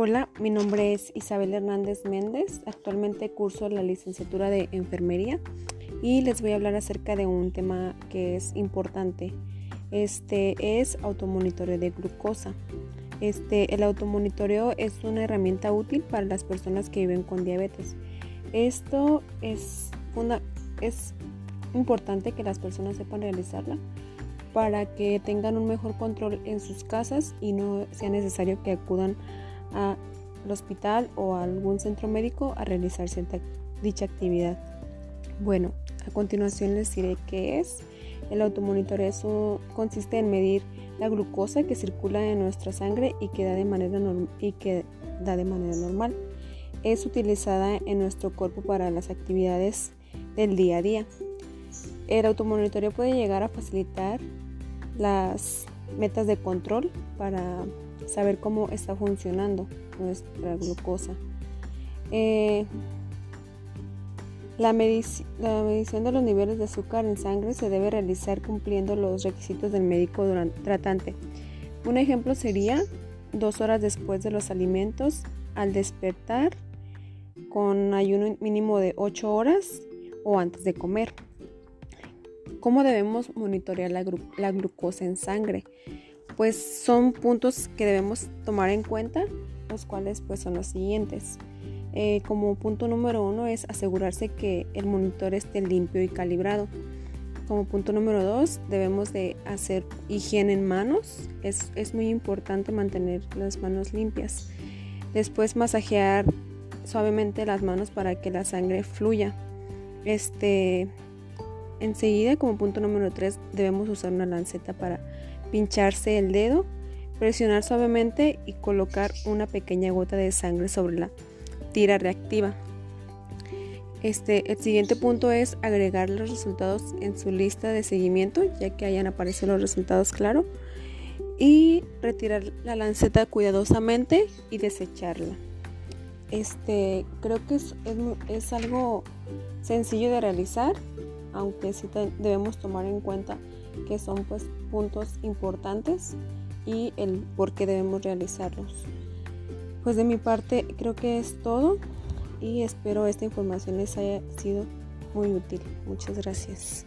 Hola, mi nombre es Isabel Hernández Méndez. Actualmente curso la licenciatura de enfermería y les voy a hablar acerca de un tema que es importante. Este es automonitoreo de glucosa. Este, el automonitoreo es una herramienta útil para las personas que viven con diabetes. Esto es, una, es importante que las personas sepan realizarla para que tengan un mejor control en sus casas y no sea necesario que acudan al hospital o a algún centro médico a realizar dicha actividad. Bueno, a continuación les diré qué es. El automonitoreo consiste en medir la glucosa que circula en nuestra sangre y que da de manera, y que da de manera normal. Es utilizada en nuestro cuerpo para las actividades del día a día. El automonitoreo puede llegar a facilitar las metas de control para saber cómo está funcionando nuestra glucosa. Eh, la, medición de los niveles de azúcar en sangre se debe realizar cumpliendo los requisitos del médico tratante. Un ejemplo sería dos horas después de los alimentos, al despertar, con ayuno mínimo de 8 horas o antes de comer. ¿Cómo debemos monitorear la, la glucosa en sangre? Pues son puntos que debemos tomar en cuenta, los cuales pues son los siguientes. Eh, como punto número uno es asegurarse que el monitor esté limpio y calibrado. Como punto número dos debemos de hacer higiene en manos. Es, es muy importante mantener las manos limpias. Después masajear suavemente las manos para que la sangre fluya. Este, enseguida, como punto número 3, debemos usar una lanceta para pincharse el dedo, presionar suavemente y colocar una pequeña gota de sangre sobre la tira reactiva. Este, el siguiente punto es agregar los resultados en su lista de seguimiento, ya que hayan aparecido los resultados, claro, y retirar la lanceta cuidadosamente y desecharla. Este, creo que es, es, algo sencillo de realizar, aunque sí debemos tomar en cuenta que son pues puntos importantes y el por qué debemos realizarlos. Pues de mi parte creo que es todo y espero esta información les haya sido muy útil. Muchas gracias.